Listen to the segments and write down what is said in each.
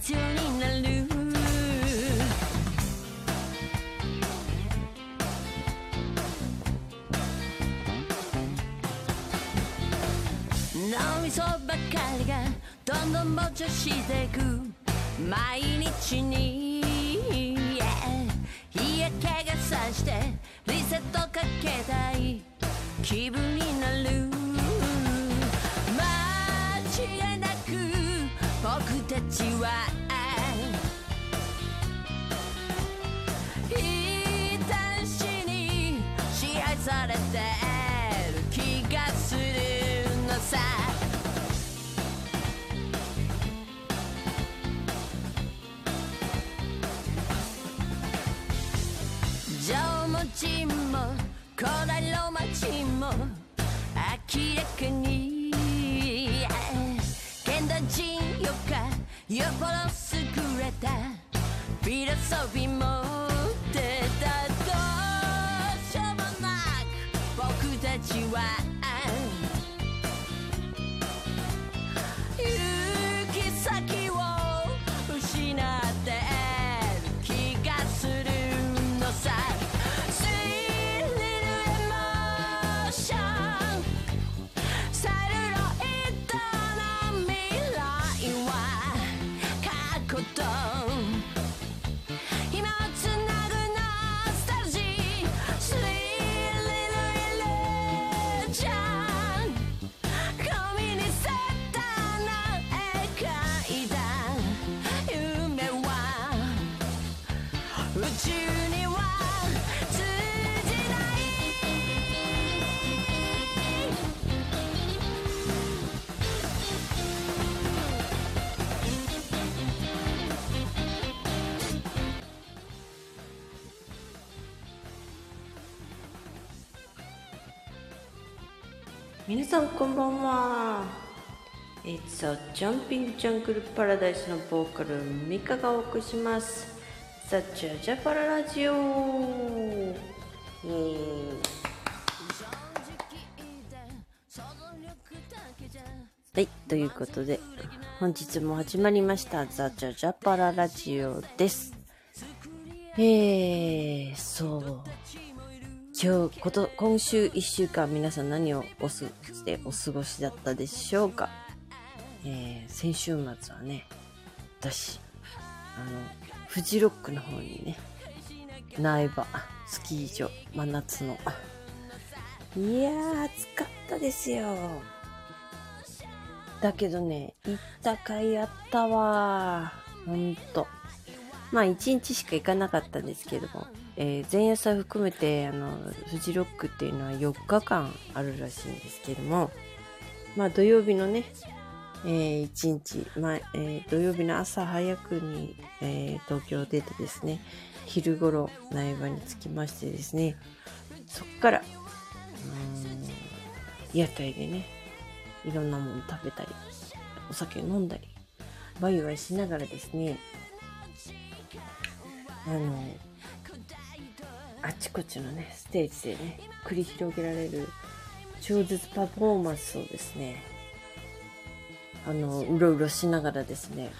必要になるさんこんばんは。It's a Jumping Jungle Paradise のボーカルミカがお送りします。ザ・ジャジャパララジオはい、ということで本日も始まりましたザ・ジャジャパララジオです。えー、そう。今日こと今週1週間皆さん何をおすしてお過ごしだったでしょうか、えー、先週末はね私あのフジロックの方にね苗場スキー場真夏のいやー暑かったですよ。だけどね行った甲斐あったわほんと。まあ1日しか行かなかったんですけども。えー前夜祭含めてあのフジロックっていうのは4日間あるらしいんですけどもまあ土曜日のね、えー1日、まあえー土曜日の朝早くに、えー東京を出てですね昼頃苗場に着きましてですねそっからうん屋台でねいろんなもの食べたりお酒飲んだりワイワイしながらですねあのあちこちのねステージでね繰り広げられる超絶パフォーマンスをですねあのうろうろしながらですね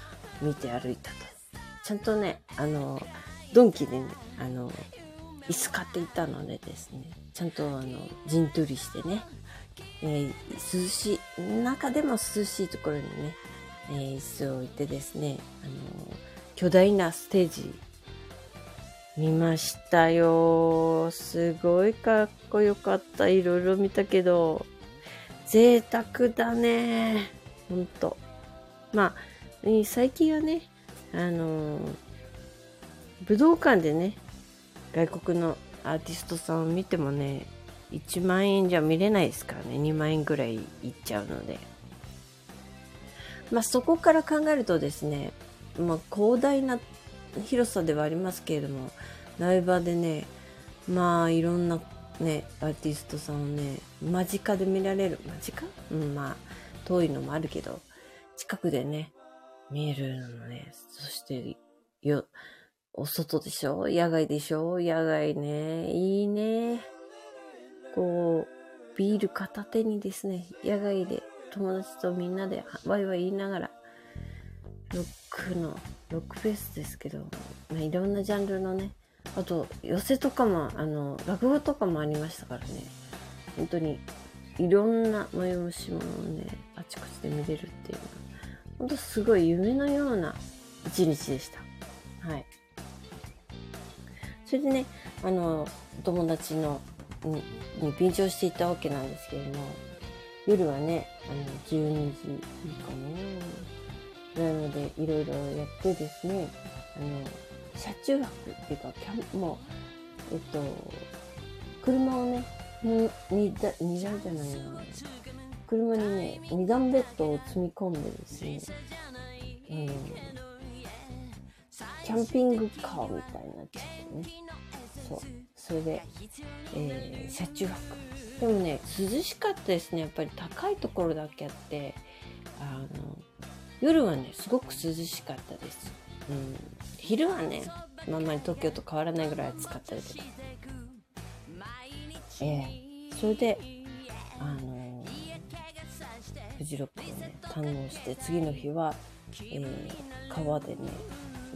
見て歩いたと。ちゃんとねあのドンキでねあの椅子買っていたのでですねちゃんとあの陣取りしてね、えー涼しい中でも涼しいところにね、えー椅子を置いてですねあの巨大なステージ見ましたよ。すごいかっこよかった。いろいろ見たけど、贅沢だね。ほんと。まあ、最近はね、あのー、武道館でね、外国のアーティストさんを見てもね、1万円じゃ見れないですからね、2万円ぐらいいっちゃうので。まあそこから考えるとですね、まあ広大な広さではありますけれども、ライバーでね、まあいろんなね、アーティストさんをね、間近で見られる。間近？うん、まあ遠いのもあるけど、近くでね、見えるのね。そして、よ、お外でしょ？野外でしょ？野外ね。いいね。こう、ビール片手にですね、野外で友達とみんなでワイワイ言いながら、ロックの、ロックフェスですけど、まあ、いろんなジャンルのね、あと、寄せとかも、あの、落語とかもありましたからね、本当に、いろんな催し物をね、あちこちで見れるっていうのは、本当すごい夢のような一日でした。はい。それでね、あの、友達のにに便乗していたわけなんですけれども、夜はね、あの、12時かなぐらいまでいろいろやってですね、あの、車中泊っていうか、キャンもう、えっと、車をね、に、にだ、二台じゃないな。車にね、二段ベッドを積み込んでですね、うん、キャンピングカーみたいになっちゃってね。そう。それで、えー、車中泊。でもね、涼しかったですね。やっぱり高いところだけあって、あの、夜はね、すごく涼しかったです。うん。昼はね、あんまり東京と変わらないぐらい暑かったけど。えー、それで、あのー、フジロックをね、堪能して、次の日は、えー、川でね、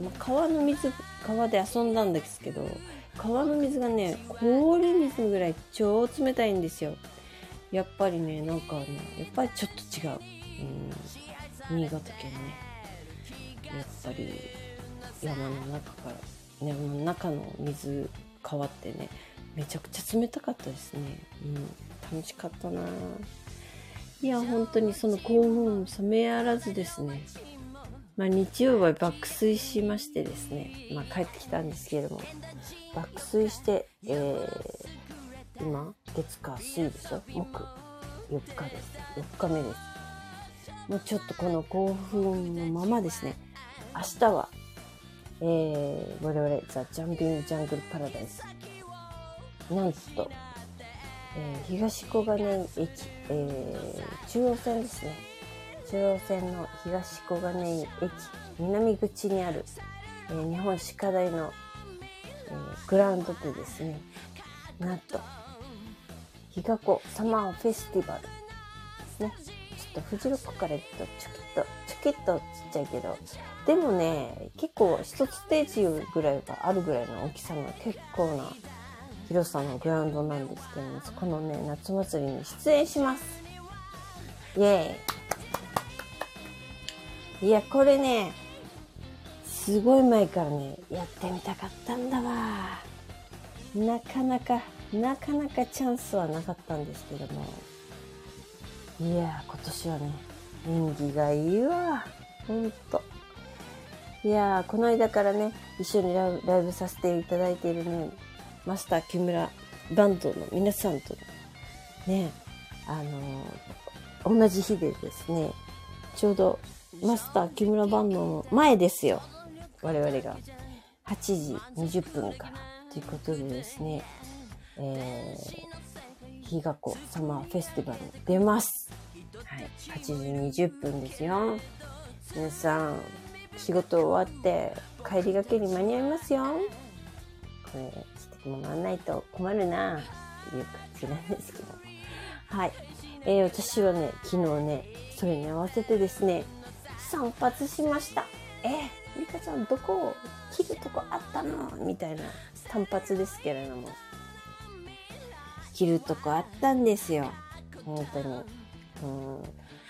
まあ、川の水、川で遊んだんですけど、川の水がね、氷水ぐらい超冷たいんですよ。やっぱりね、なんかね、やっぱりちょっと違う。うん、新潟県ね。やっぱり山の中から、山の中の水変わってね、めちゃくちゃ冷たかったですね。うん、楽しかったないや、本当にその興奮冷めやらずですね。まあ、日曜は爆睡しましてですね、まあ、帰ってきたんですけれども、爆睡して、えー、今、月火水でしょ？木、4日です。4日目です。もうちょっとこの興奮のままですね、明日は、えー、我々、ザ・ジャンピング・ジャングル・パラダイス。なんと、えー、東小金井駅、えー、中央線ですね。中央線の東小金井駅南口にある、えー、日本歯科大の、えー、グラウンドでですね、なんと、日が子サマーフェスティバルですね。ちょっとフジロックから言うとちょきっと、ちょきっとちっちゃいけど、でもね、結構一ステージぐらいがあるぐらいの大きさの結構な広さのグラウンドなんですけども、そこのね、夏祭りに出演します。イェーイいや、これね、すごい前からね、やってみたかったんだわ。なかなか、なかなかチャンスはなかったんですけども。いや今年はね、演技がいいわ。ほんと。いやこの間からね、一緒にライブさせていただいているね、マスター木村バンドの皆さんとね、あのー、同じ日でですね、ちょうどマスター木村バンドの前ですよ。我々が。8時20分から。ということでですね、えー、日が子サマーフェスティバル出ます。はい。8時20分ですよ。皆さん、仕事終わって帰りがけに間に合いますよ。これ、来てもらわないと困るなっていう感じなんですけど。はい。えー、私はね、昨日ね、それに合わせてですね、散髪しました。えー、リカちゃんどこを？切るとこあったの？みたいな単発ですけれども。切るとこあったんですよ。本当に。うん。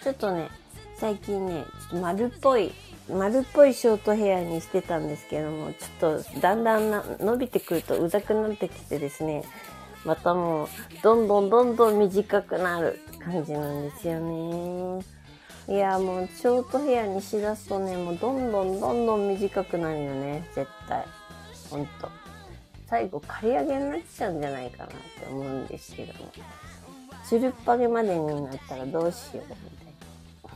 ちょっとね、最近ね、ちょっと丸っぽい丸っぽいショートヘアにしてたんですけども、ちょっとだんだんな伸びてくるとうざくなってきてですね、またもう、どんどんどんどん短くなる感じなんですよね。いや、もう、ショートヘアにしだすとね、もうどんどんどんどん短くなるよね、絶対。ほんと。最後、刈り上げになっちゃうんじゃないかなって思うんですけども。つるっぱげまでになったらどうしよう、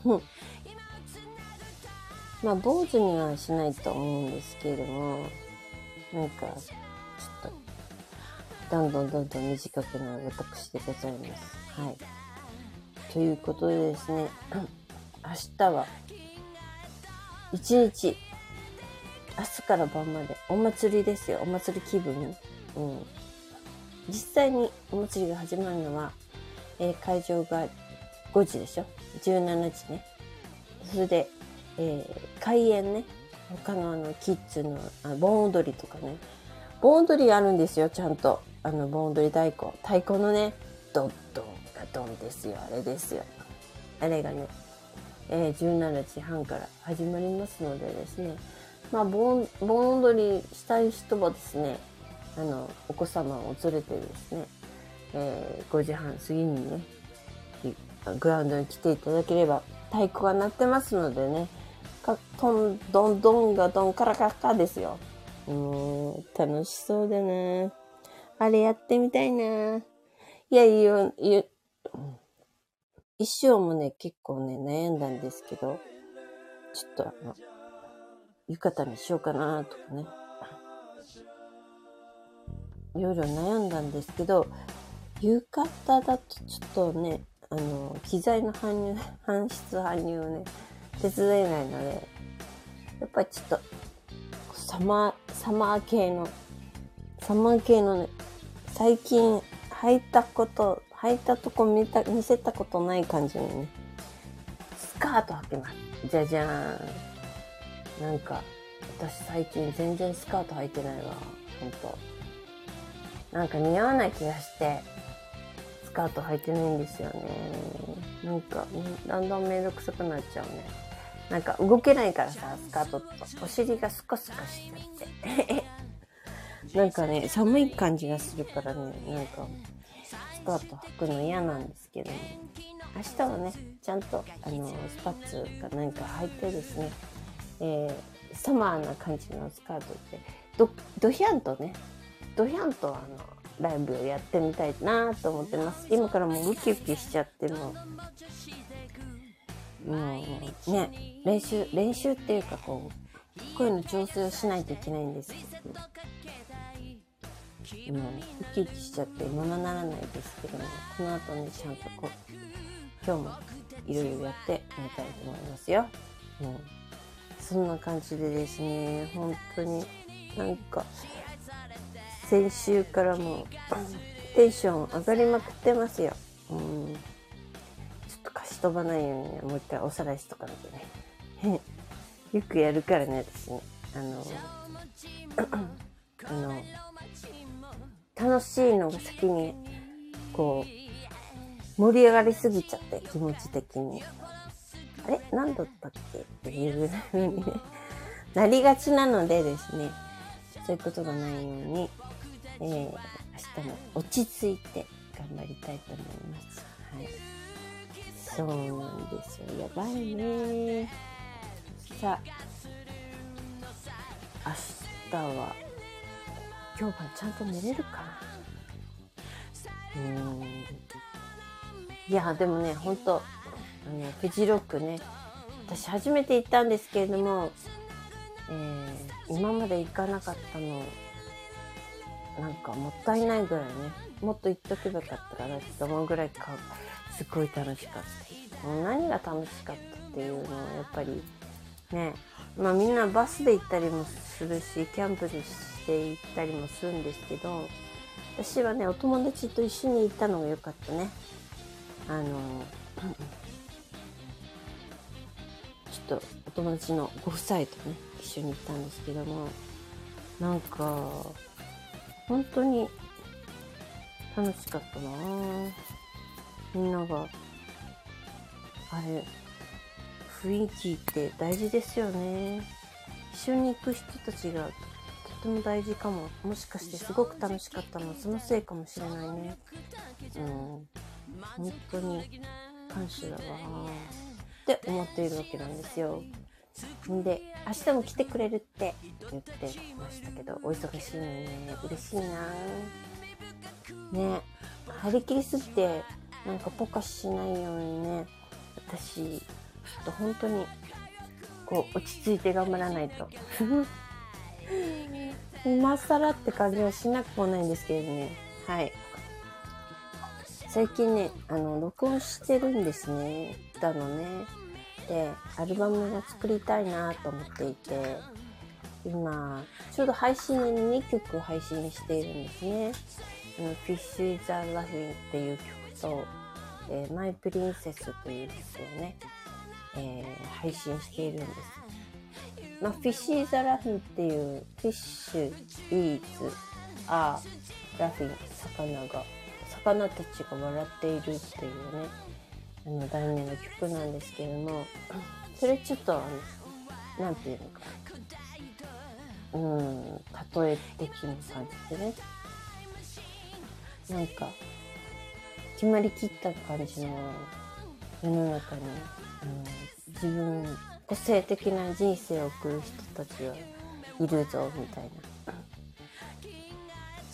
みたいな。まあ、坊主にはしないと思うんですけれども、なんか、ちょっと、どんどんどんどん短くなる私でございます。はい。ということでですね、明日は、一日、明日から晩までお祭りですよ。お祭り気分。うん。実際にお祭りが始まるのは、えー会場が5時でしょ ?17 時ね。それで、えー開演ね。他のあの、キッズの、あ盆踊りとかね。盆踊りあるんですよ、ちゃんと。あの、盆踊り太鼓。太鼓のね、ドッドンがドンですよ、あれですよ。あれがね、えー17時半から始まりますのでですね。まあ、盆、踊りしたい人はですね、あの、お子様を連れてですね、えー5時半過ぎにね、グラウンドに来ていただければ、太鼓が鳴ってますのでね、かトン、ドン、ドンがドン、カラカラですよ。もう、楽しそうだな。あれやってみたいな。いや、いや、いや、一生もね、結構ね、悩んだんですけど、ちょっとあの、浴衣にしようかなとかね。いろいろ悩んだんですけど、浴衣だとちょっとね、あの、機材の搬入、搬出搬入をね、手伝えないので、やっぱりちょっと、サマー、サマー系の、サマー系のね、最近履いたこと、履いたとこ見た、見せたことない感じのね、スカート履きます。じゃじゃーん。なんか、私最近全然スカート履いてないわ。ほんと。なんか似合わない気がして、スカート履いてないんですよね。なんか、だんだんめんどくさくなっちゃうね。なんか動けないからさ、スカートと。お尻がスカスカしちゃって。なんかね、寒い感じがするからね、なんか、スカート履くの嫌なんですけども。明日はね、ちゃんと、あの、スパッツかなんか履いてですね、えー、サマーな感じのスカートで、ド、ドヒャンとね、ドヒャンとあの、ライブをやってみたいなと思ってます。今からもうウキウキしちゃってもう、もうね、練習、練習っていうかこう、声の調整をしないといけないんですけど、今ね、ウキウキしちゃってままならないですけども、この後ね、ちゃんとこう、今日もいろいろやってみたいと思いますよ。うん。そんな感じでですね、本当になんか、先週からもう テンション上がりまくってますよ。うん。ちょっと貸し飛ばないようにね、もう一回おさらいしとかなきゃね。よくやるからね、私ね。あの、あの、楽しいのが先に、こう、盛り上がりすぎちゃって、気持ち的に。あれ？何だったっけ？っていう風にね、なりがちなのでですね、そういうことがないように、えー、明日も落ち着いて頑張りたいと思います。はい。そうなんですよ。やばいね。さあ、明日は、今日晩ちゃんと寝れるか？なうん。いや、でもね、ほんと、あの、フジロックね、私初めて行ったんですけれども、えー、今まで行かなかったの、なんかもったいないぐらいね、もっと行っとけばよかったかなって思うぐらいか、すごい楽しかった。もう何が楽しかったっていうのはやっぱり、ね、まあみんなバスで行ったりもするし、キャンプにして行ったりもするんですけど、私はね、お友達と一緒に行ったのが良かったね。あの、とお友達のご夫妻とね、一緒に行ったんですけども、なんか、本当に楽しかったな。みんなが、あれ、雰囲気って大事ですよね。一緒に行く人たちがとても大事かも。もしかしてすごく楽しかったのはそのせいかもしれないね。うん。本当に感謝だわ。って思っているわけなんですよ。んで明日も来てくれるって言ってましたけどお忙しいのにね嬉しいな。ね張り切りすぎてなんかポカしないようにね私ちょっと本当にこう落ち着いて頑張らないと。今更って感じはしなくもないんですけれどね。はい。最近ねあの録音してるんですね。歌のね。でアルバムを作りたいなと思っていて今ちょうど配信で2曲配信しているんですね「フィッシュ・イザ・ラフィン」っていう曲と「えー、マイ・プリンセス」という曲をね、えー、配信しているんです。まあ、フィッシュ・ザ・ラフィンっていうフィッシュ、イーズ、アー、ラフィン、魚が、魚たちが笑っているっていうね、あの題名の曲なんですけれども、それちょっと、あの、なんていうのか、うん、例え的な感じでね、なんか、決まりきった感じの世の中に、うん、自分、個性的な人生を送る人たちはいるぞみたいな。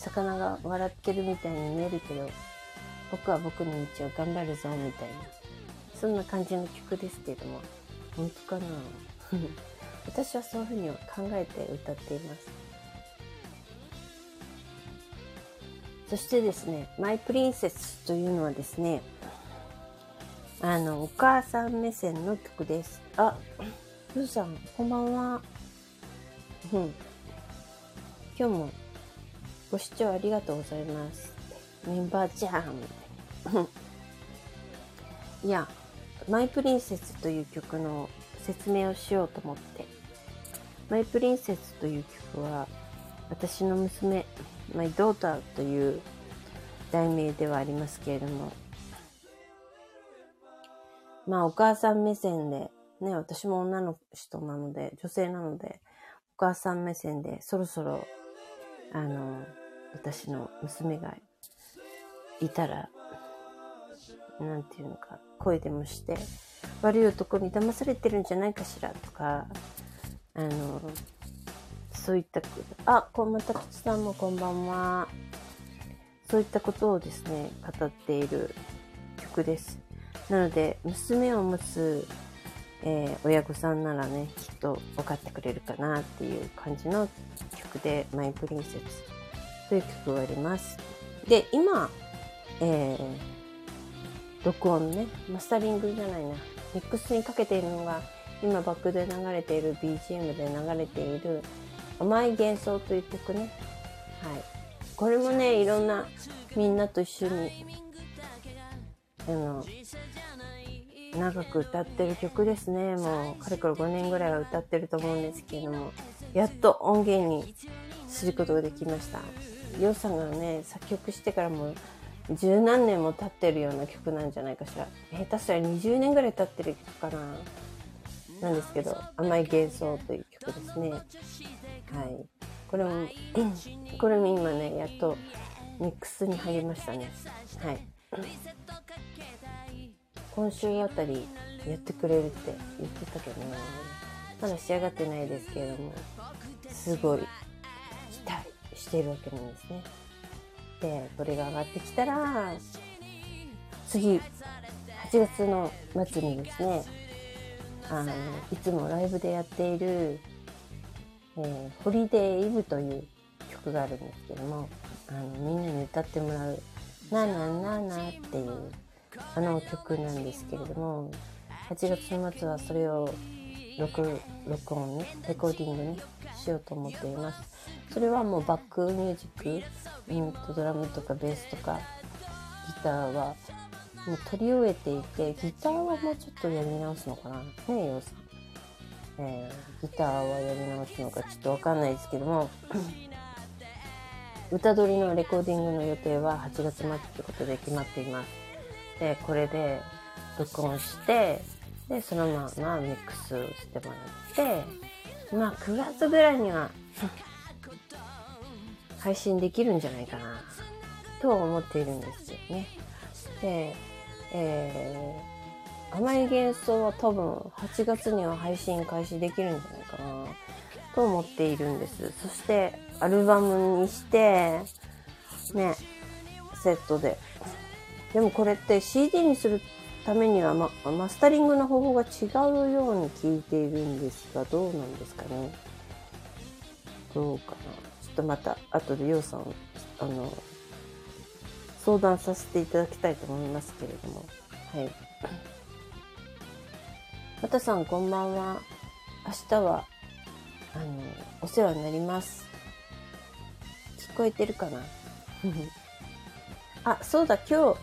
魚が笑ってるみたいに見えるけど僕は僕の道を頑張るぞみたいな。そんな感じの曲ですけれども本当かな？私はそういうふうに考えて歌っていますそしてですね「マイ・プリンセス」というのはですねあの、お母さん目線の曲です。あ、ふーさん、こんばんは。うん。今日もご視聴ありがとうございます。メンバーじゃん。いや、マイプリンセスという曲の説明をしようと思って。マイプリンセスという曲は、私の娘、マイドーターという題名ではありますけれども、まあお母さん目線で、ね、私も女の人なので、女性なので、お母さん目線で、そろそろ、あの、私の娘がいたら、なんていうのか、声でもして、悪い男に騙されてるんじゃないかしらとか、あの、そういった、あ、こんまたくちさんもこんばんは。そういったことをですね、語っている曲です。なので、娘を持つ、えー、親御さんならね、きっと分かってくれるかなっていう感じの曲で、マイプリンセスという曲があります。で、今、えー、録音ね、マスタリングじゃないな、ミックスにかけているのが、今バックで流れている BGM で流れている甘い幻想という曲ね。はい。これもね、いろんなみんなと一緒に、あの、長く歌ってる曲ですね。もう、かれこれ5年ぐらいは歌ってると思うんですけれども、やっと音源にすることができました。ヨウさんがね、作曲してからも十何年も経ってるような曲なんじゃないかしら。下手したら20年ぐらい経ってる曲かな。なんですけど、甘い幻想という曲ですね。はい。これも、これも今ね、やっとミックスに入りましたね。はい。今週あたりやってくれるって言ってたけどねまだ仕上がってないですけれどもすごい期待してるわけなんですねでこれが上がってきたら次8月の末にですねあのいつもライブでやっている「えー、ホリデーイブ」という曲があるんですけどもあのみんなに歌ってもらう「なななな」っていうあの曲なんですけれども8月末はそれを録録音ねレコーディングねしようと思っています。それはもうバックミュージック、うんとドラムとかベースとかギターはもう取り終えていてギターはもうちょっとやり直すのかな？ねえよさん、えー、ギターはやり直すのかちょっとわかんないですけども 歌取りのレコーディングの予定は8月末ってことで決まっています。でこれで録音してで、そのままミックスしてもらって、まあ9月ぐらいには配信できるんじゃないかな、と思っているんですよね。で、えー、甘い幻想は多分8月には配信開始できるんじゃないかな、と思っているんです。そして、アルバムにして、ね、セットで。でもこれって CD にするためには、ま、マスタリングの方法が違うように聞いているんですが、どうなんですかね？どうかな？ちょっとまた後でようさん、あの、相談させていただきたいと思いますけれども。はい。またさん、こんばんは。明日は、あの、お世話になります。聞こえてるかな？あ、そうだ、今日、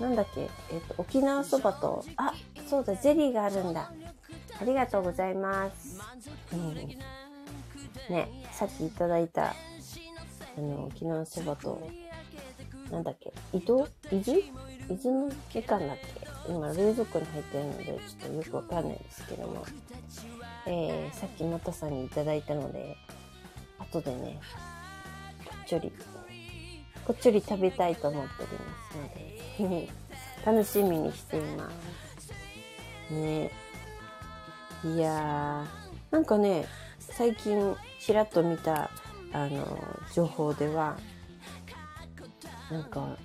なんだっけ、えっ、と、沖縄そばと、あ、そうだ、ゼリーがあるんだ。ありがとうございます。うん、ね、さっきいただいた、あの、沖縄そばと、なんだっけ、伊豆伊豆？伊豆のみかんだっけ？今、冷蔵庫に入ってるので、ちょっとよくわかんないですけども、えー、さっきまたさんにいただいたので、後でね、ちょり、こっちり食べたいと思っておりますので、楽しみにしています。ねいやー、なんかね、最近ちらっと見た、あの、情報では、なんか、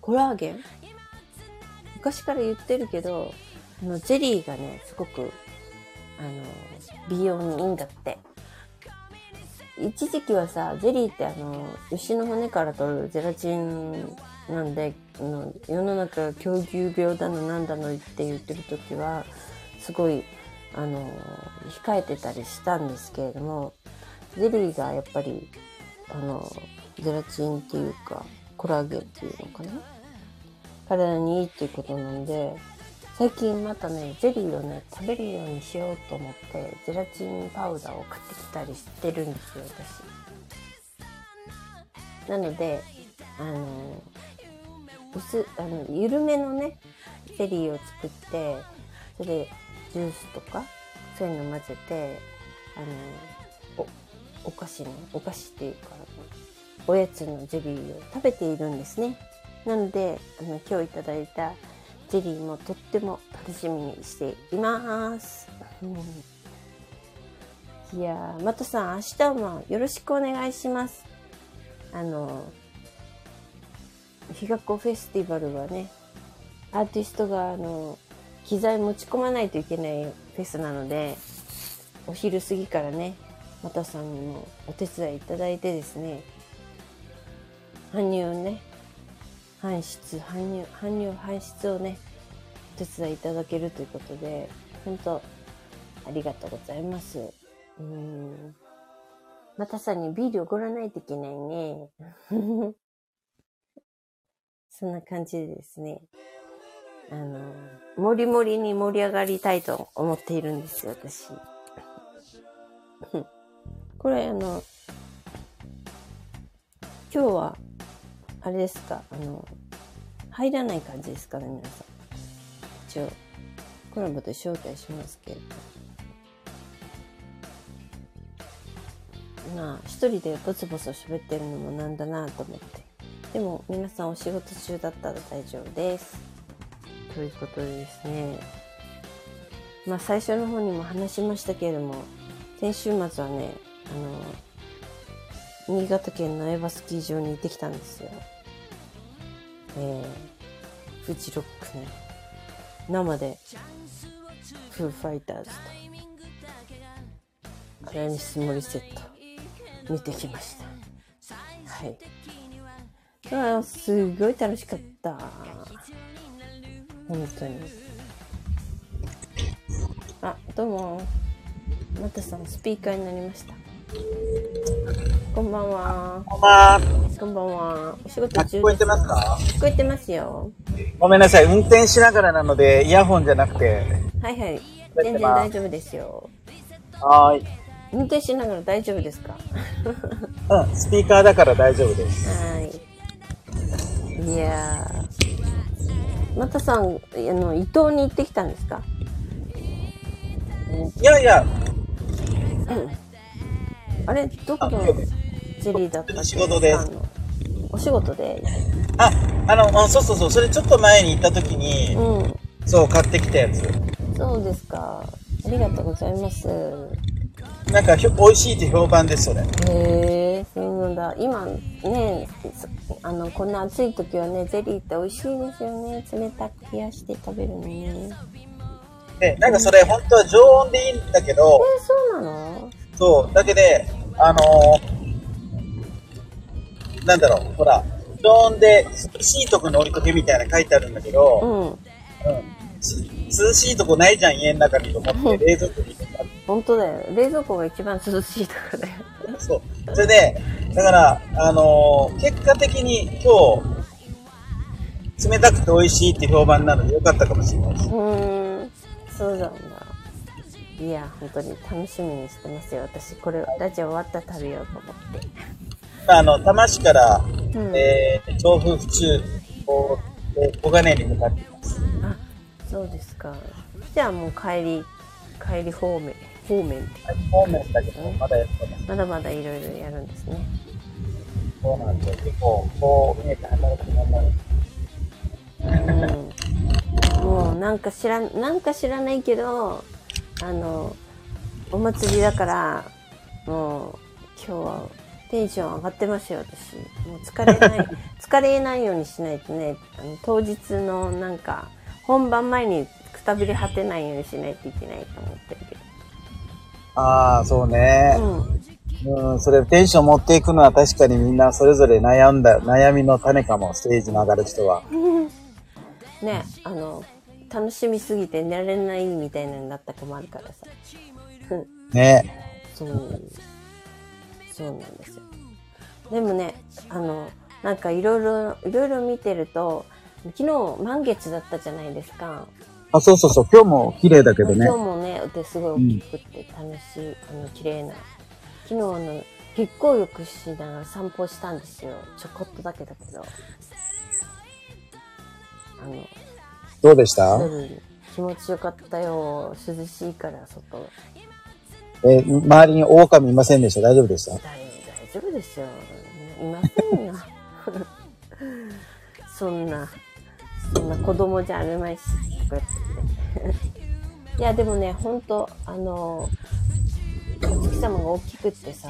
コラーゲン昔から言ってるけど、あの、ゼリーがね、すごく、あの、美容にいいんだって。一時期はさ、ゼリーってあの、牛の骨から取るゼラチンなんで、の世の中狂牛病だのなんだのって言ってる時は、すごい、あの、控えてたりしたんですけれども、ゼリーがやっぱり、あの、ゼラチンっていうか、コラーゲンっていうのかな？体にいいっていうことなんで、最近またね、ゼリーをね、食べるようにしようと思って、ゼラチンパウダーを買ってきたりしてるんですよ、私。なので、あの、薄、あの、緩めのね、ゼリーを作って、それでジュースとか、そういうの混ぜて、あの、お、お菓子の、お菓子っていうか、おやつのゼリーを食べているんですね。なので、あの、今日いただいたゼリーもとっても楽しみにしています。いやー、またさん、明日もよろしくお願いします。あの、日が子フェスティバルはね、アーティストが、あの、機材持ち込まないといけないフェスなので、お昼過ぎからね、またさんにもお手伝いいただいてですね、搬入ね、搬出、搬入、搬入、搬出をね、お手伝いいただけるということで、本当ありがとうございます。うん。またさにビールをごらないといけないね。そんな感じでですね。あの、もりもりに盛り上がりたいと思っているんですよ、私。これ、あの、今日は、あれですか、あの、入らない感じですかね、皆さん。一応、コラボで招待しますけれど。まあ、一人でボツボツ喋ってるのもなんだなと思って。でも、皆さんお仕事中だったら大丈夫です。ということでですね。まあ、最初の方にも話しましたけれども、先週末はね、あの、新潟県のエヴァスキー場に行ってきたんですよ。えー、フジロックね。生で、フーファイターズと、アラニス・モリセット、見てきました。はい。ああ、すごい楽しかった。本当に。あ、どうも。またさん、スピーカーになりました。こんばんは。こんばんは。こんばんは。お仕事中聞こえてますか？聞こえてますよ。ごめんなさい。運転しながらなので、イヤホンじゃなくて。はいはい。全然大丈夫ですよ。はーい。運転しながら大丈夫ですか？うん、スピーカーだから大丈夫です。はい。いやー。またさん、あの、伊東に行ってきたんですか？いやいや、あれ、どこのジェリーだったっけ？仕事でお仕事であ、あの、あそうそうそう、それちょっと前に行った時に、うん。そう、買ってきたやつ。そうですか。ありがとうございます。なんかひょ、美味しいって評判です、それ。へえ、そうなんだ。今ね、そあの、こんな暑い時はね、ゼリーって美味しいですよね。冷たく冷やして食べるのね。で、なんかそれ、本当は常温でいいんだけど、え、そうなの？そう、だけで、あのーなんだろう、ほら、常温で涼しいとこに置いとけみたいな書いてあるんだけど、うん。うんつ涼しいとこないじゃん、家の中にと思って、冷蔵庫に入れた本当だよ。冷蔵庫が一番涼しいとこだよ。そう。それで、だから、あのー結果的に今日、冷たくて美味しいって評判なのでよかったかもしれないです。うーん。そうなんだ。いや、本当に楽しみにしてますよ。私、これ、ラジオ終わったら食べようと思って。あの、多摩市から、んえー、調布府中、小金井に向かっています。あ、そうですか。じゃあもう帰り、帰り方面、方面って。方面だけど、まだやってます。まだまだいろいろやるんですね。そうなんですよ。結構、こう見えて働くものうん。もうなんか知らん、なんか知らないけど、あの、お祭りだから、もう今日はテンション上がってますよ、私。もう疲れない、疲れないようにしないとね、あの当日のなんか、本番前にくたびれ果てないようにしないといけないと思ってるけああ、そうね。ど。うん、それテンション持っていくのは確かにみんなそれぞれ悩んだ、悩みの種かも、ステージに上がる人は。うん。ね、あの、楽しみすぎて寝られないみたいなのになった子もあるからさ。うんね。そう。そうなんですよ。でもね、あの、なんかいろいろ、いろいろ見てると、昨日満月だったじゃないですか。あ、そうそうそう、今日も綺麗だけどね今。日もね、ですごい大きくって楽しい、あの、綺麗な。昨日あの、月光浴しながら散歩したんですよ。ちょこっとだけだけど。あの、どうでした？夜気持ちよかったよ。涼しいから、外。えー周りに狼いませんでした？大丈夫でした？大大丈夫ですよ。いませんよ。そんな、そんな子供じゃあるまいし、とか言って。いや、でもね、ほんと、あの、お月様が大きくってさ、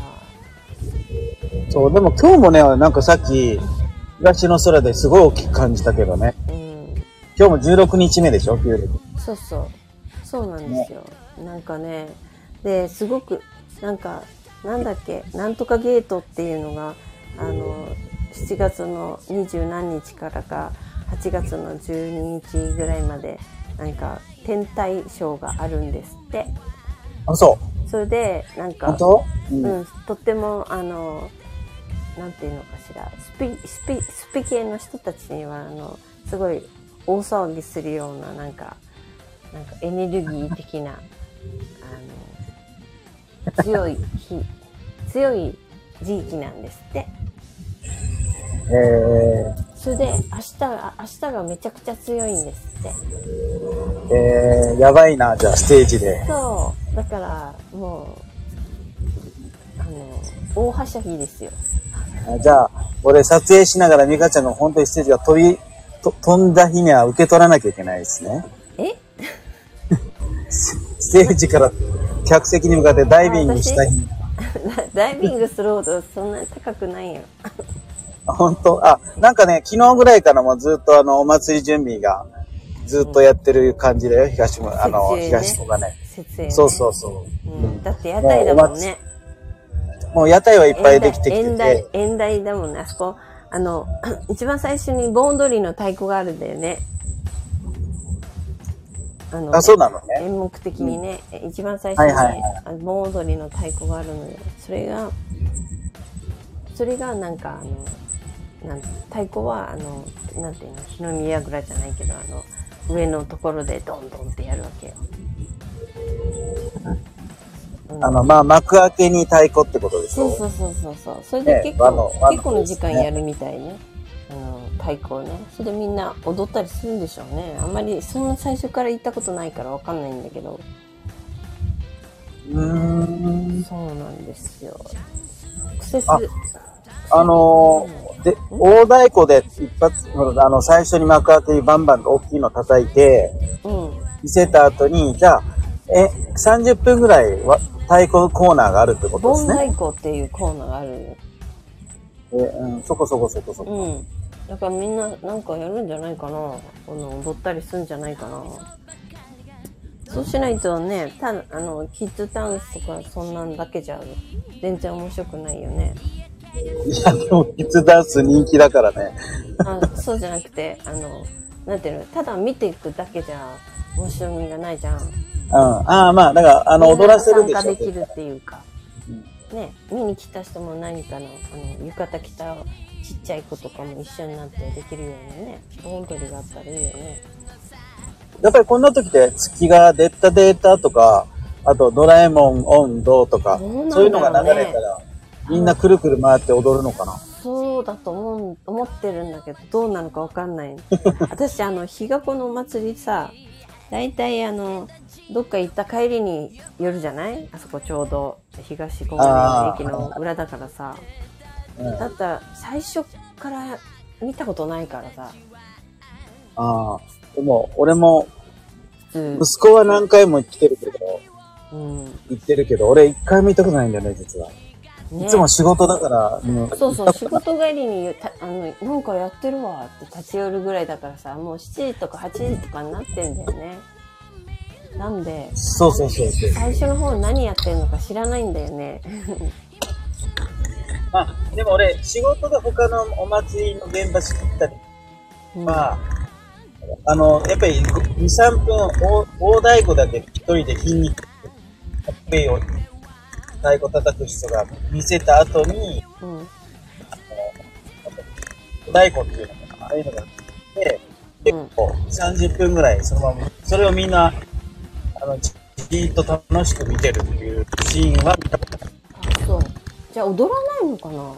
そう、でも今日もね、なんかさっき、東の空ですごい大きく感じたけどね。うん、今日も16日目でしょ？旧暦。そうそう。そうなんですよ。なんかね、で、すごく、なんか、なんだっけ、なんとかゲートっていうのが、あの、7月の二十何日からか、8月の12日ぐらいまで、なんか、天体ショーがあるんですって。あ、そそれで、なんう。か、う。うんん、とっても、あの、なんていうのかしら、スピ、スピ、スピ系の人たちには、あの、すごい大騒ぎするような、なんか、なんかエネルギー的な、あの、強い日、強い時期なんですって。えそれで、明日が、明日がめちゃくちゃ強いんですって。ー、えー、やばいな、じゃあステージで。そう。だから、もう、あの、大はしゃぎですよ。あじゃあ、俺撮影しながらミカちゃんが本当にステージが飛び、と飛んだ日には受け取らなきゃいけないですね。え？ステージから客席に向かってダイビングした日に。ダイビングするほどそんなに高くないよ。本当？あ、なんかね、昨日ぐらいからもずっとあの、お祭り準備がずっとやってる感じだよ、東も、あの、ね東とかね。ね。そうそうそう。うん。だって屋台だもんね。もう屋台はいっぱいできてきて演台て、、演台だもんね。あそこ、あの、一番最初に盆踊りの太鼓があるんだよね。あの、あ、そうなのね。演目的にね、一番最初に、はいはいはい盆踊りの太鼓があるので、それが、それがなんかあの、なん太鼓はあの、なんていうの、日の見櫓じゃないけど、あの、上のところでドンドンってやるわけよ。うんあの、まあ、幕開けに太鼓ってことでしょそうそうそうそうそう。それでね結構、和の和の結構の時間やるみたいね。あの、太鼓をね。それでみんな踊ったりするんでしょうね。あんまり、そんな最初から行ったことないからわかんないんだけど。うーん。そうなんですよ。アクセス。ああのーで、大太鼓で一発、あの、最初に幕開けにバンバンと大きいの叩いて、うん。見せた後に、じゃあ、え、30分ぐらいは太鼓コーナーがあるってことですね。盆太鼓っていうコーナーがあるよ。えうん、そこそこそこそこ。うん。だからみんななんかやるんじゃないかな？この踊ったりするんじゃないかな？そうしないとね、ただ、あの、キッズダンスとかそんなんだけじゃ全然面白くないよね。いや、でも、キッズダンス人気だからね。あそうじゃなくて、あの、なんていうの、ただ見ていくだけじゃ面白みがないじゃん。うん。ああ、まあ、だから、あの、踊らせるでしょ。参加できるっていうか。ね、見に来た人も何かの、あの、浴衣着たちっちゃい子とかも一緒になってできるようなね、盆踊りがあったらいいよね。やっぱりこんな時って月がデータデータとか、あとドラえもんオンドとか、そういうのが流れたら、みんなくるくる回って踊るのかな。そうだと思う、思ってるんだけど、どうなのかわかんない。私、あの、日がこのお祭りさ、大体あの、どっか行った帰りに寄るじゃない？あそこちょうど東小金井駅の裏だからさ。だったら最初から見たことないからさ、あ。でも、俺も、普息子は何回も来てるけど、通。うん。行ってるけど、俺一回も行ったことないんだよね、実は。ねいつも仕事だから、もそうそう、仕事帰りにた、あの、なんかやってるわって立ち寄るぐらいだからさ、もう7時とか8時とかになってんだよね。なんで、そうそうそうそう。最初の方何やってんのか知らないんだよね。まあ、でも俺、仕事で他のお祭りの現場知ったり、うんまあ、あの、やっぱり2、3分、大大太鼓だけ一人で筋肉、たっぷりを太鼓叩く人が見せた後に、うん。大太鼓っていうのかな、ああいうのがあって、結構30分ぐらいそのまま、それをみんな、あの、じじーっと楽しく見てるっていうシーンは見たことないあ、そう。じゃあ踊らないのかな？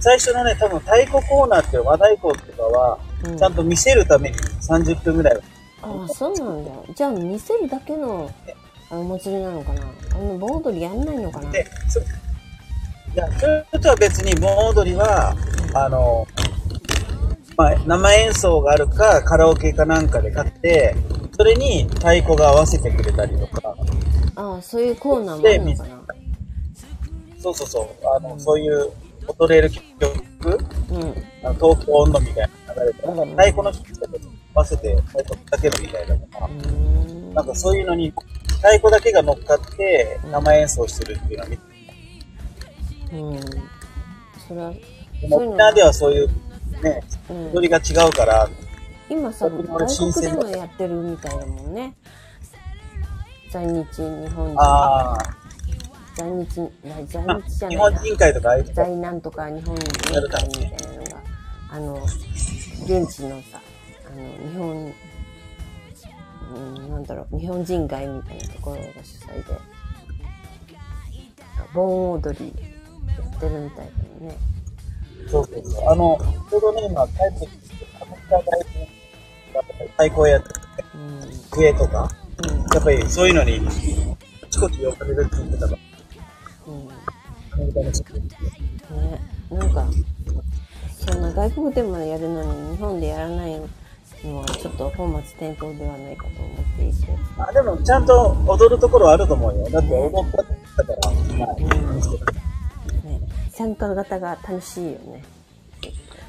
最初のね、多分太鼓コーナーって和太鼓とかは、うんちゃんと見せるために30分ぐらい。ああ、そうなんだ。じゃあ見せるだけのあのお祭りなのかな？あの盆踊りやんないのかな？で、そいや、それとは別に盆踊りは、あの、まあ、生演奏があるか、カラオケかなんかで買って、それに太鼓が合わせてくれたりとか、ああ、そういうコーナーもあるのかな？そうそうそう、あの、そういう踊れる曲、うん。あの東京温度みたいな流れて、なんかうん太鼓の人と合わせて太鼓叩けるみたいなのが、うーん。なんかそういうのに、太鼓だけが乗っかって生演奏してるっていうのは見て、うん。それは、沖縄ではそういう、ね、うん踊りが違うから、今さ、外国でもやってるみたいだもんね。在日日本人。ああ、在日、な在まあ日じゃ日本ないな。人会とかああいうの在なんとか日本人会みたいなのが、あの、現地のさ、あの、日本、うん、なんだろう、日本人会みたいなところが主催で、盆踊りやってるみたいだよね。そうそうそう。あの、ちょうどね、今帰ってきて、アメリカ大臣太鼓やって、うん。笛とか、うん。やっぱりそういうのに、あちこち呼ばれるって言ってたから、うん。アメリカの人って。ね、なんか、そんな外国でもやるのに日本でやらないのはちょっと本末転倒ではないかと思っていて。あ、でも、ちゃんと踊るところはあると思うよ。だって踊ったから、まあ、いいんね、参加型が楽しいよね。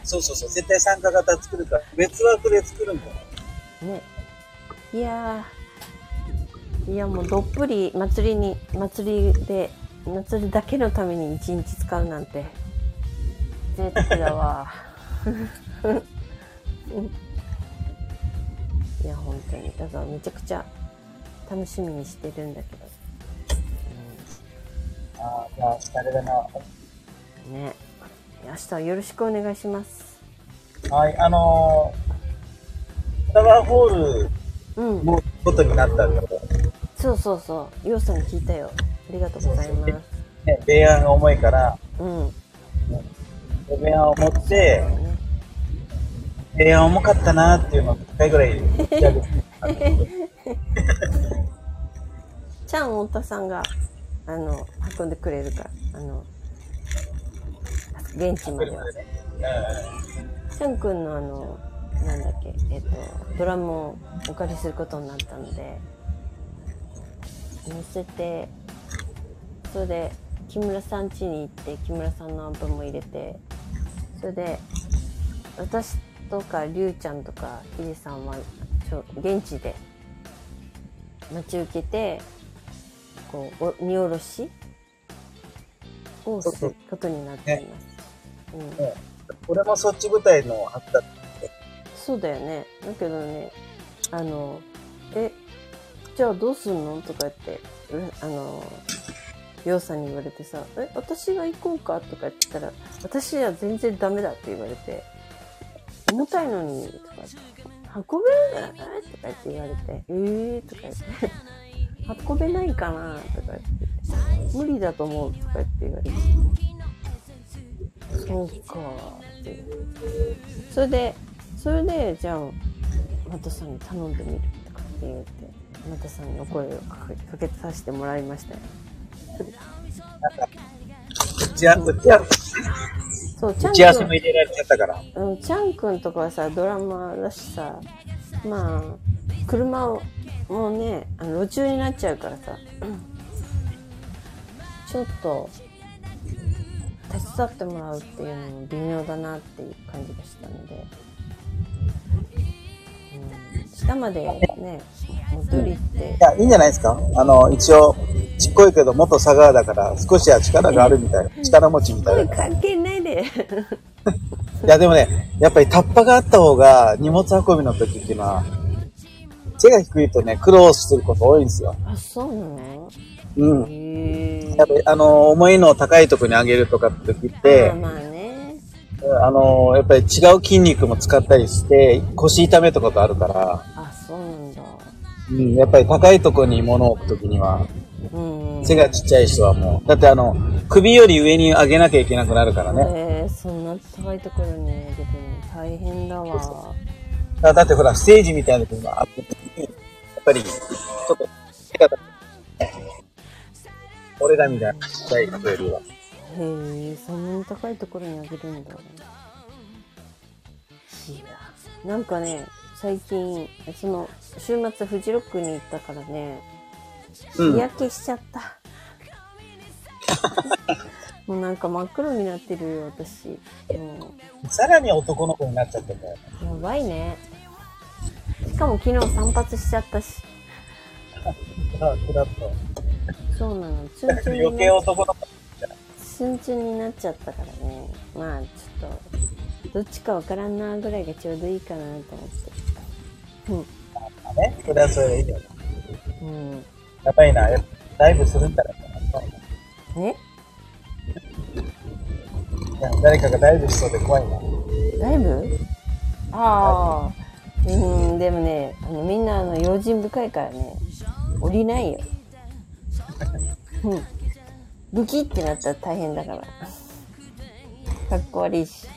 そうそうそう。絶対参加型作るから、別枠で作るんだよ。ね。いやー、いやもうどっぷり祭りに、祭りで、祭りだけのために一日使うなんて、贅沢だわ。いや、本当に。だからめちゃくちゃ楽しみにしてるんだけど。ああ、じゃあ、あれだな。うん、ね。明日はよろしくお願いします。はい、あのー、フラワーホールうん。もことになったんだけど、そうそうそう。ようさんに聞いたよ。ありがとうございます。ね、米案が重いから、うん。米案を持って、ね米案重かったなっていうのを一回ぐらい。ちゃん太田さんが、あの、運んでくれるから、あの、現地までは。ちゃんくんのあの、なんだっけ、えっ、と、ドラムをお借りすることになったので、乗せて、それで、木村さん家に行って、木村さんのアンプも入れて、それで、私とか、りゅうちゃんとか、ひでさんは、ちょ、現地で、待ち受けて、こう、お荷下ろしをすることになっています。うん。ね俺もそっち舞台のはずだった。そうだよね。だけどね、あの、え、じゃあどうすんの？とか言って、うあの、りょうさんに言われてさ、え、私が行こうか？とか言ったら、私は全然ダメだって言われて、重たいのに、とか言って、運べるんだよねとか言って言われて、えーとか言って、運べないかなとか言って、無理だと思うとか言って言われて、そうかって言って。それで、それで、じゃあ、マトさんに頼んでみるとかって言って、マトさんにお声をかけかけさせてもらいましたよ。打ち合わ打ち合わそう、ちゃ打ち合わんくん、せも入れられちゃったから。うん、ちゃんくんとかはさ、ドラマーだしさ、まあ、車を、もうね、あの、路中になっちゃうからさ、ちょっと、手伝ってもらうっていうのも微妙だなっていう感じがしたので、うん、下までね、戻りってい、や、いいんじゃないですか？あの、一応、ちっこいけど元佐川だから少しは力があるみたいな。力持ちみたいな。い関係ないで。や、でもね、やっぱりタッパがあった方が荷物運びの時っていうのは、背が低いとね、苦労すること多いんですよ。あ、そうなの？うん。へやっぱり、あの、重いのを高いところに上げるとかって時っえ。てまあ、まあね。あの、やっぱり違う筋肉も使ったりして、腰痛めとかとあるから、あ、そうなんだ。うん、やっぱり高いところに物を置くときには、うん。背がちっちゃい人はもう、だってあの、首より上に上げなきゃいけなくなるからね。えー、そんな高いところに上げてるの大変だわ。だだってほら、ステージみたいなのがあった時に、やっぱり、ちょっと、背が高い俺らみたいなちっちゃい人よりは。へえ、そんなに高いところに上げるんだ。いや、なんかね、最近、その、週末フジロックに行ったからね、うん日焼けしちゃった。もうなんか真っ黒になってるよ、私。もさらに男の子になっちゃったんだよ。う、やばいね。しかも昨日散髪しちゃったし。あ、っと。そうなの。ツンツン余計男の子。ツンツンになっちゃったからね。まあ、ちょっと、どっちかわからんなぐらいがちょうどいいかなと思って。ね。それはそれでいいよ。うん。やばいな。ライブするんだら。うん。え？いや誰かがライブしそうで怖いな。ライブああ。うん、でもね、あの、みんな、あの、用心深いからね、降りないよ。うん。ブキってなったら大変だから。かっこ悪いし。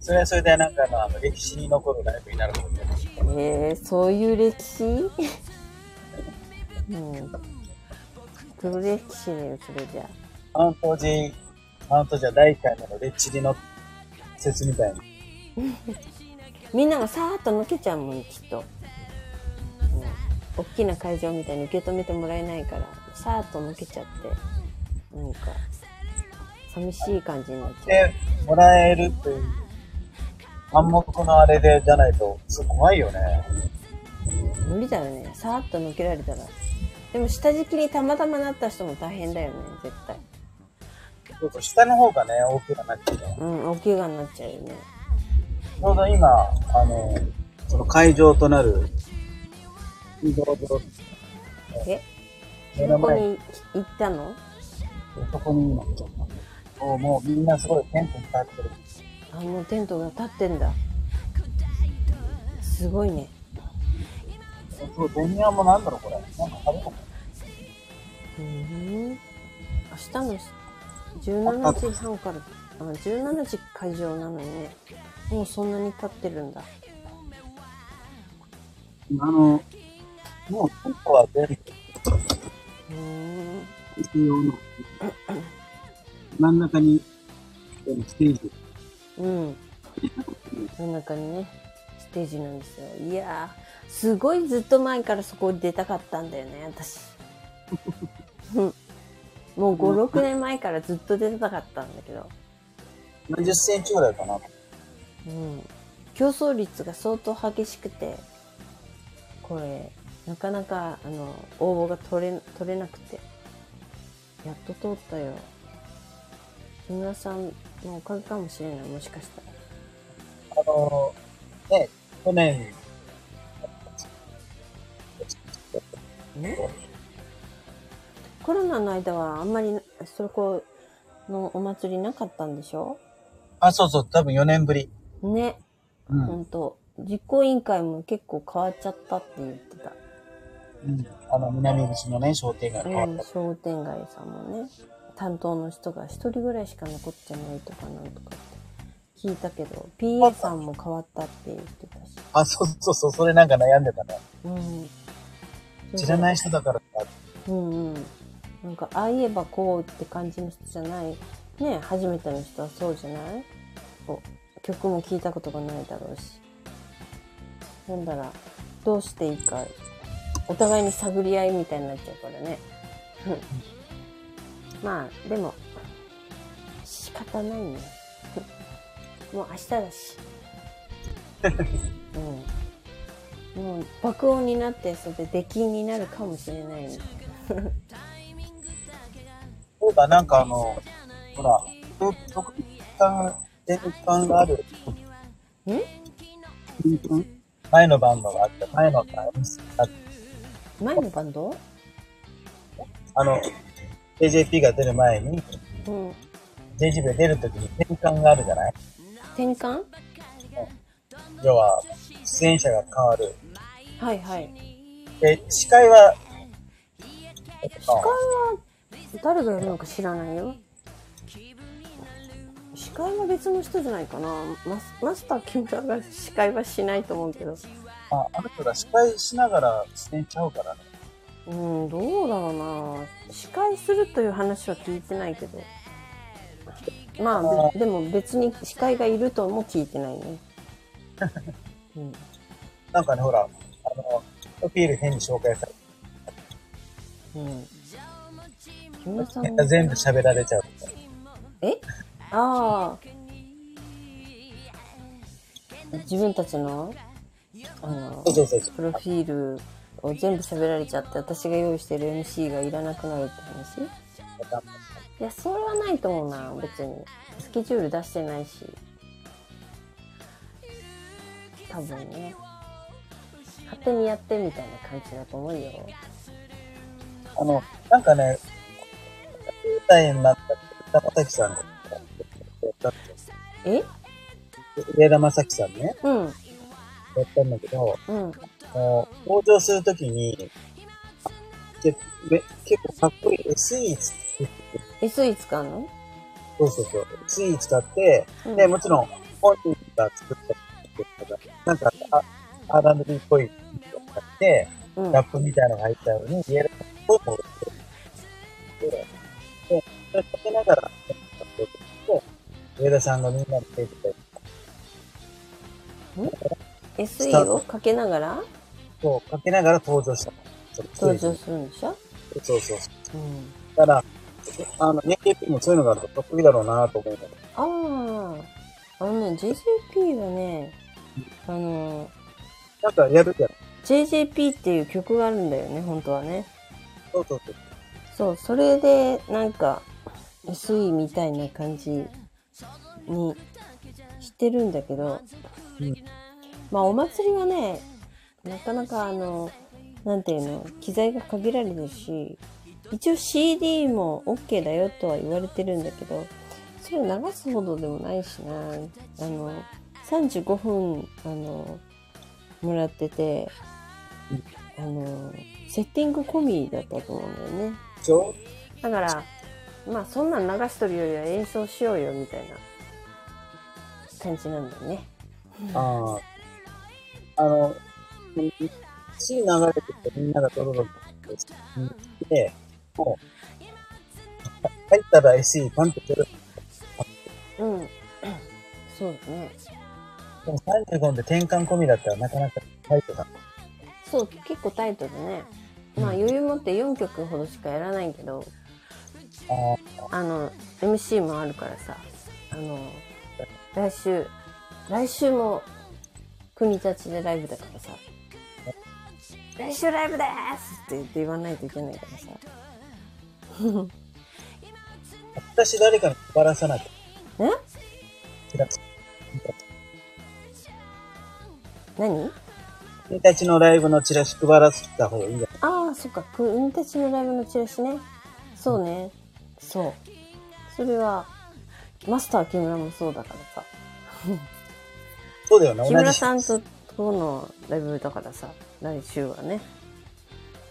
それはそれでなんかあのあの歴史に残るライブになると思う。えー、そういう歴史？うん。黒歴史だよ、それじゃあ。マウント J、マウントじゃ第1回目のレッチリの説みたいに。みんながさーっと抜けちゃうもん、きっと。うん。大きな会場みたいに受け止めてもらえないから、さーっと抜けちゃって、なんか、寂しい感じになっちゃで、もらえるっていう暗黙のあれでじゃないと、すごい怖いよね。う。無理だよね。さーっと抜けられたら。でも下敷きにたまたまなった人も大変だよね、絶対。そうそう、下の方がね、大きくなっちゃう。うん、大怪我になっちゃうよね。ちょうど今、あの、その会場となる、ドロードえ目の前に、ここに行ったの？そこに今来ちゃった。もうもうみんなすごいテントに立ってる。あ、もうテントが立ってんだ。すごいね。そう、ベニヤもなんだろう、これ。なんか食べん。明日の17時半から、あ、17時会場なのにね。もうそんなに立ってるんだ。あの、もうテントは全部真ん中に、ステージ。うん。真ん中にね、ステージなんですよ。いやー、すごいずっと前からそこに出たかったんだよね、私。う んもう5、6年前からずっと出たかったんだけど。何十センチぐらいかな。うん。競争率が相当激しくて、これ、なかなか、あの、応募が取れ、取れなくて。やっと通ったよ。木村さんのおかげかもしれない、もしかしたら。あのね、去年、ね？コロナの間はあんまりそこのお祭りなかったんでしょ？あ、そうそう、多分4年ぶり。ね、うん。ほんと。実行委員会も結構変わっちゃったって言ってた。うん、あの、南口のね、商店街変わうん、った。商店街さんもね、担当の人が一人ぐらいしか残ってないとかなんとかって聞いたけど、PA さんも変わったって言ってたし。あ、そうそうそう、それなんか悩んでたね。うん。。知らないい人だからか。うんうん。なんか、ああ言えばこうって感じの人じゃない。ね初めての人はそうじゃない？曲も聴いたことがないだろうし。なんだら、どうしていいか、お互いに探り合いみたいになっちゃうからね。う んまあ、でも、仕方ないね。もう明日だし。うん。もう爆音になって、それで出禁になるかもしれないね。そうだ、なんかあの、ほら、特に転換がある。ん前のバンドがあって、前のバンドがあって前のバンド？あの、JJP が出る前に、うん。JJP が出るときに転換があるじゃない？転換？要は、出演者が変わる。はいはい。で、司会は、えっ司会とは誰がやるのか知らないよ。司会は別の人じゃないかな。マスマスター木村が司会はしないと思うけど。あ、あの人が司会しながら出演ちゃうからね。うん、どうだろうな。司会するという話は聞いてないけど。まあ、べでも別に司会がいるとも聞いてないね。うん、なんかね、ほら、あの、プロフィール変に紹介されうん。木村さんて、全部喋られちゃう。え？ああ。自分たちの、あの。プロフィールを全部喋られちゃって、私が用意してる MC がいらなくなるって話？いや、それはないと思うな、別に。スケジュール出してないし。多分ね。勝手にやってみたいな感じだと思うよ。あの、なんかね、10代になったさんが、え？上田正樹さんね、うん、やったんだけど、うん、もう登場するときに、結構かっこいい SE つ SE 使うの？そうそうそう。SE 使って、うんで、もちろん本人が作った曲が、なんか、あ R&B っぽいのがあって、うん。ラップみたいなのが入ったように、家で声も売ってる。で、で、それかけながら、で、上田さんがみんなに出てて、SE をかけながら？そう、かけながら登場した登場するんでしょ？そうそう。うん。だから、あの、NKP もそういうのがあると得意だろうなと思うの。ああ。あのね、JJP はね、あの、なんかやるじゃん。JJP っていう曲があるんだよね、本当はね。そうそうそう。そう、それで、なんか、SE みたいな感じにしてるんだけど、うん。まあ、お祭りはね、なかなかあの、なんていうの、機材が限られるし、一応 CD も OK だよとは言われてるんだけど、それを流すほどでもないしな、あの、35分、あの、もらってて、あの、セッティング込みだったと思うんだよね。でしょだから、まあそんなん流しとるよりは演奏しようよみたいな感じなんだよね。ああ。あの、血流れててみんながドロドロってで、もう、入ったら SE パンと出る。うん。そうだね。でも35で転換込みだったらなかなかタイトだ。そう、結構タイトでね。まあ余裕持って4曲ほどしかやらないけど、ああの、MC もあるからさ、あの、来週、来週も国立でライブだからさ、来週ライブでーすって言って言わないといけないからさ。あ、私誰かに配らさなきゃ。え？チラシ何？君たちのライブのチラシ配らせた方がいいんじゃない？ああ、そっか、国立のライブのチラシね。そうね。そう。それは、マスター木村もそうだからさ。そうだよね、木村。さんととのライブだからさ、来週はね。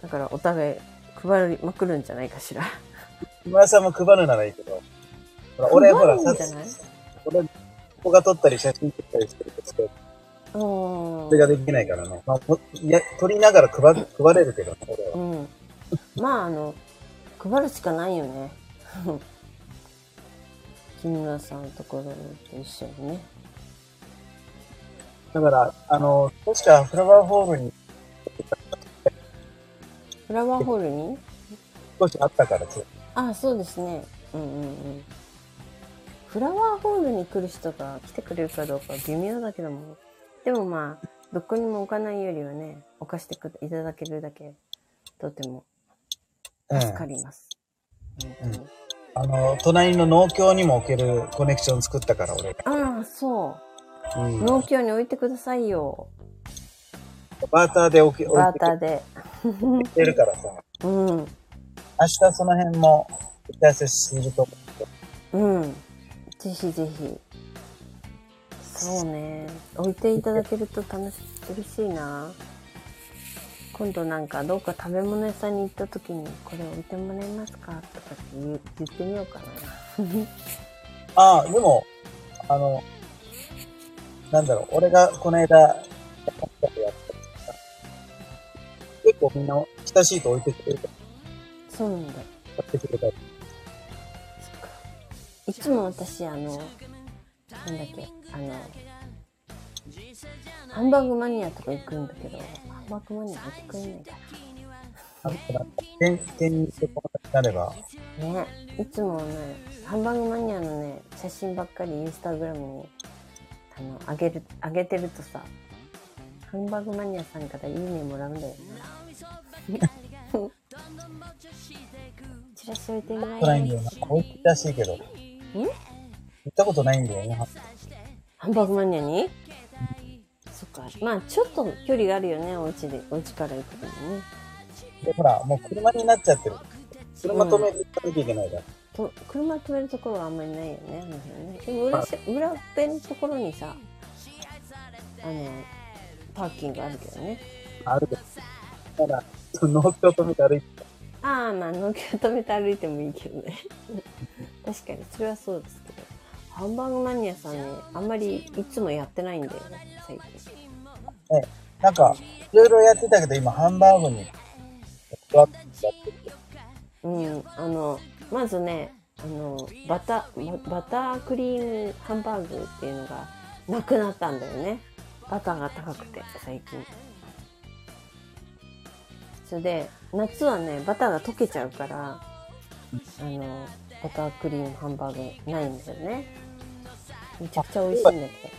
だからお互い配りまくるんじゃないかしら。木村さんも配るならいいけど。ほら、俺ほら、さ俺、ここが撮ったり写真撮ったりしてるけど、うんそれができないからね。まあ、や、撮りながら配る配れるけどね、俺は。うん。まあ、あの、配るしかないよね。木村さんのところと一緒にね。だから、あの、確かフラワーホールにフラワーホールに？少しあったからさ。あそうですね。うんうんうん。フラワーホールに来る人が来てくれるかどうかは微妙だけども。でもまあ、どこにも置かないよりはね、置かしてくいただけるだけ、とてもうん。助かります。本当にあの、隣の農協にも置けるコネクション作ったから、俺が。ああ、そう。うん。農協に置いてくださいよ。バーターで置け、置バーターで。くれるからさ。うん。明日その辺も打ち合わせすると思う。うん。ぜひぜひ。そうね。置いていただけると楽し、嬉しいな。今度なんかどうか食べ物屋さんに行った時にこれ置いてもらえますか？とかって言ってみようかな。ああ、でも、あの、なんだろう、俺がこの間、やったやった結構みんな親しいと置いてくれるかそうなんだ。ら、買ってくれたり。いつも私あの、なんだっけ、あの、ハンバーグマニアとか行くんだけど、ハンバーグマニア置いてくれないかあとなんか、点、点にしてこうなれば、な。ね。いつもね、ハンバーグマニアのね、写真ばっかりインスタグラムに、あの、あげる、あげてるとさ、ハンバーグマニアさんからいいねもらうんだよね。チラシ置いてないないんだよな。置いてるらしいけど。行ったことないんだよね。ハンバーグマニアに？そっか。まあ、ちょっと距離があるよね、お家で、お家から行くのにね。で、ほら、もう車になっちゃってる。車止めて行かなきゃいけないから。と車止めるところはあんまりないよね、あの辺ね。でも裏し、裏っぺのところにさ、あの、パーキングあるけどね。あるだ、その農協止めて歩いてああ、まあ、農協止めて歩いてもいいけどね。確かに、それはそうですけど。ハンバーグマニアさんね、あんまりいつもやってないんだよね、最近。た。ね、なんか、いろいろやってたけど、今、ハンバーグに。うん、あの、まずね、あの、バタ、ババタークリームハンバーグっていうのがなくなったんだよね。バターが高くて、最近。それで、夏はね、バターが溶けちゃうから、あの、バタークリームハンバーグないんだよね。めちゃくちゃ美味しいんだけ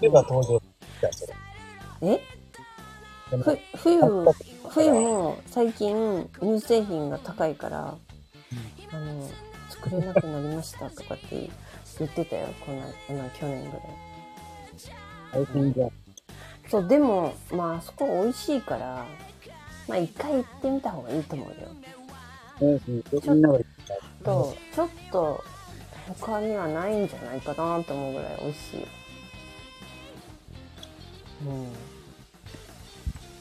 冬が登場したそれ。ど。え？ふ冬、冬も最近乳製品が高いから、あの、作れなくなりましたとかって言ってたよ、この、今去年ぐらい。最近じゃん。そう、でも、まあ、あそこ美味しいから、まあ、一回行ってみた方がいいと思うよ。うん、みんなが言っ。と、ちょっと、他にはないんじゃないかなと思うぐらい美味しいよ。うん。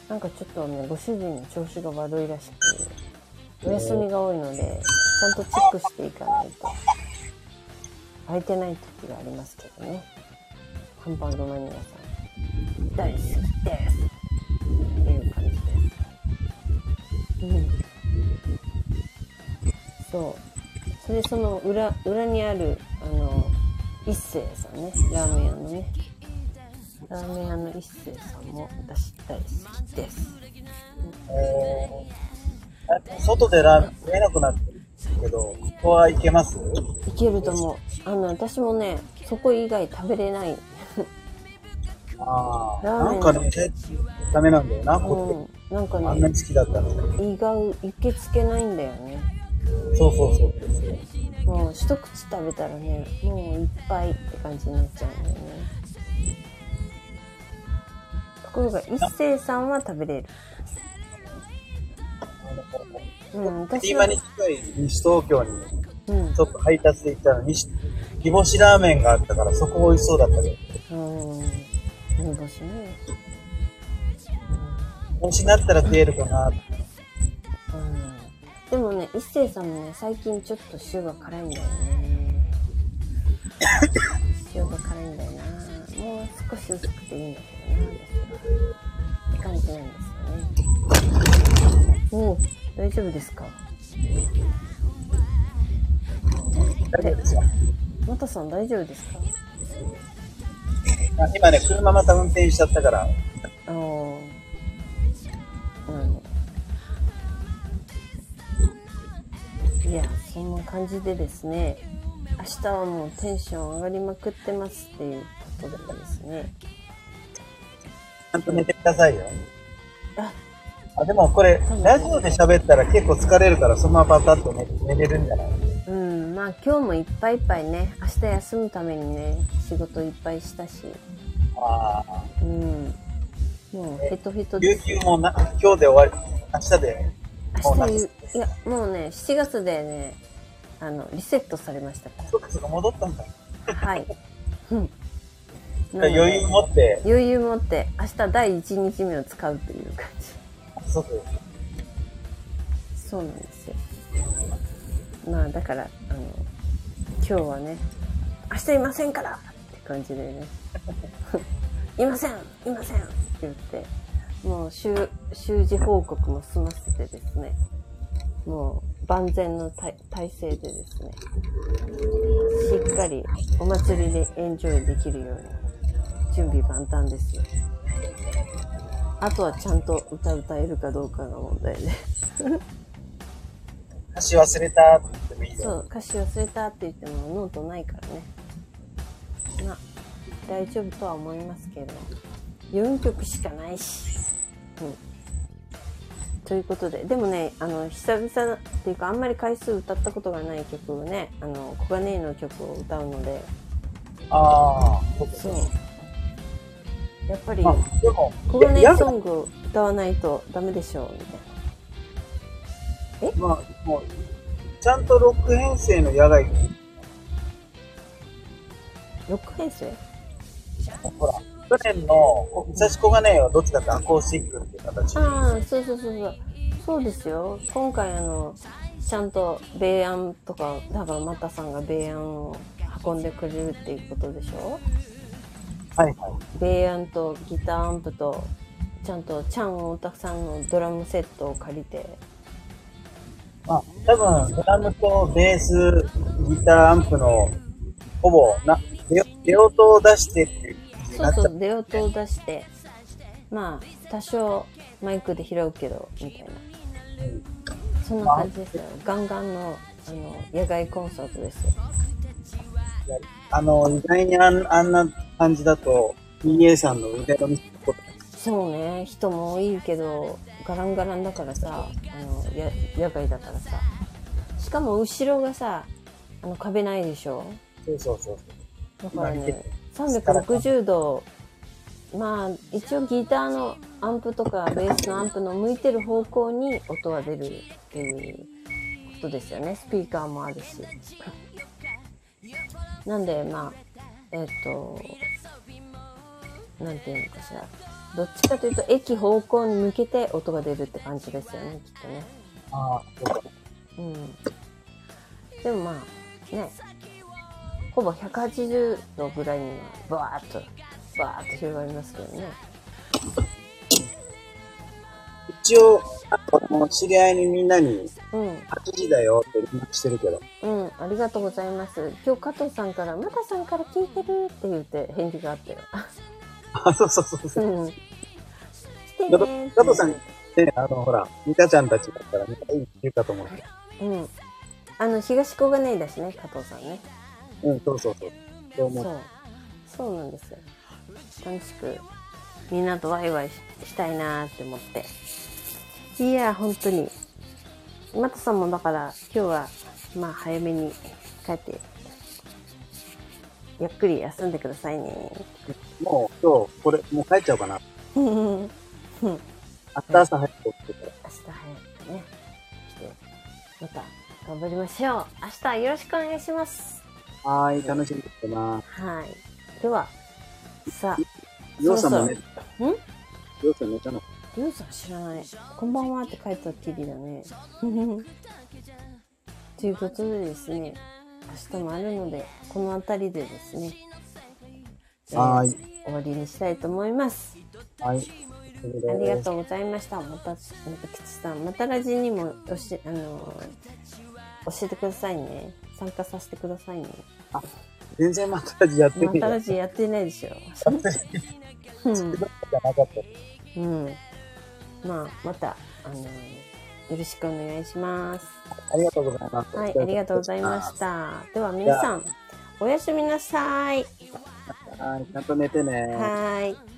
なんかちょっとね、ご主人の調子が悪いらしく、お休みが多いので、ちゃんとチェックしていかないと。空いてない時がありますけどね。ハンバーグマニアさん、大好きです。っていう感じです。うん。そう。それでその裏、裏にある、あの、一星さんね、ラーメン屋のね。ラーメン屋の一星さんも私大好きです。えー、外でラーメン食えなくなってるけど、ここは行けます？いけると思う。あの、私もね、そこ以外食べれない。ああ、なんかね、ダメなんだよな、こうん。なんかって。あんなね、に好きだったのに。胃が受け付けないんだよね。そうそうそう。もう一口食べたらね、もういっぱいって感じになっちゃうんだよね。ところが、一星さんは食べれる。うん、私は今、に近い西東京にうんちょっと配達で行ったら、西、煮干しラーメンがあったから、そこ美味しそうだったけど、うん、煮干しね。煮干しになったら食えるかな。うん。でもね、一星さんもね、最近ちょっと塩が辛いんだよね。塩が辛いんだよな。もう少し薄くていいんだけどな、私は。って感じなんですよね。おお、大丈夫ですか？大丈夫ですよ。またさん大丈夫ですかあ今ね、車また運転しちゃったから、あのうん。いや、そんな感じでですね、明日はもうテンション上がりまくってますっていうことでですね。ちゃんと寝てくださいよ。あ、あ、でもこれ、ラジオで喋ったら結構疲れるから、そのままパタッと寝寝れるんじゃない？うん、まあ今日もいっぱいいっぱいね、明日休むためにね、仕事いっぱいしたし、ああ、うん。もうヘトヘトです。有給もな、今日で終わり、明日で、明日ゆ、いや、もうね、7月でね、あの、リセットされましたかそっかそっか戻ったんだ。ら。はい。うん。余裕持って、余裕持って。明日第1日目を使うという感じ。そうそう。なんですよ。まあだからあの今日はね明日いませんからって感じでね。いませんいませんって言ってもう週習字報告も済ませてですね。もう万全の体体制でですね。しっかりお祭りでエンジョイできるように準備万端ですよ。あとはちゃんと歌歌えるかどうかが問題で 歌詞忘れたって言ってもいいよ。そう歌詞忘れたって言ってもノートないからね。まあ大丈夫とは思いますけど。4曲しかないし。うん。ということで。でもねあの久々っていうかあんまり回数歌ったことがない曲をねあの小金井の曲を歌うので。ああ、そうやっぱりまあ、でも、小金や井ソングを歌わないとダメでしょうみたいなまあ、もう、ちゃんとロック編成の野外、ロック編成？ほら、去年の武蔵小金井はどっちかってアコースティックっていう形。ああ、そうそうそうそう。そうですよ。今回あの、ちゃんと米安とか、だからマタさんが米安を運んでくれるっていうことでしょ？はいはい。米安とギターアンプと、ちゃんとチャン大田さんのドラムセットを借りて、まあ、多分、ドラムとベース、ギターアンプの、ほぼ、な、レオレオトを出してっていう。そうそう、出音を出して、まあ、多少マイクで拾うけど、みたいな。そんな感じですよ。ガンガンの、あの、野外コンサートですよ。あの、意外にあんあんな感じだと、PA さんの腕の見せことそうね、人も多いけど、ガランガランだからさ、あの、や野外だからさ。しかも後ろがさ、あの壁ないでしょ？そうそうそう。だからね、360度、まあ、一応ギターのアンプとかベースのアンプの向いてる方向に音が出るっていうことですよね。スピーカーもあるし。なんで、まあ、えっ、と、なんていうのかしら。どっちかというと、駅方向に向けて音が出るって感じですよね、きっとね。ああ、そうん。でもまあ、ね、ほぼ180度ぐらいには、バーっと、バーっと広がりますけどね。一応、あの知り合いにみんなにうん。8時だよって連絡してるけど。うん。ありがとうございます。今日加藤さんから、またさんから聞いてるって言って返事があったよ。あ、そうそうそうそう。うん。来てね加藤さん、ね、あの、ほら、ミカちゃんたちだったら、みんないい言うかと思う。うん。あの、東小金井だしね、加藤さんね。うん、そうそうそう。そう思そうう。そうなんですよ。楽しく、みんなとワイワイししたいなーって思って。いや、本当に。マトさんもだから、今日は、まあ、早めに帰って、ゆっくり休んでくださいね。もう、今日、これ、もう帰っちゃおうかな。うん明明日朝早く起きてから。日早くね。でまた、頑張りましょう。明日よろしくお願いします。はーい、楽しみにしてな。はい。では、さあ、りょうさんもね、ん？りょうさん寝たのりょうさん知らない。こんばんはって書いたっきりだね。ということでですね、明日もあるので、この辺りでですね、えーはーい。終わりにしたいと思います。はい。ありがう。とうございました。また、また吉さん、またラジにもおし、あのー教えてくださいね。参加させてくださいね。全然またやってまたみる。ラジやってないでしょ。なん。うん。まあ、また、あのーよろしくお願いします。ありがとうございます。はい、ありがとうございました。では皆さん、おやすみなさい。はい、ちゃんと寝てね。はーい。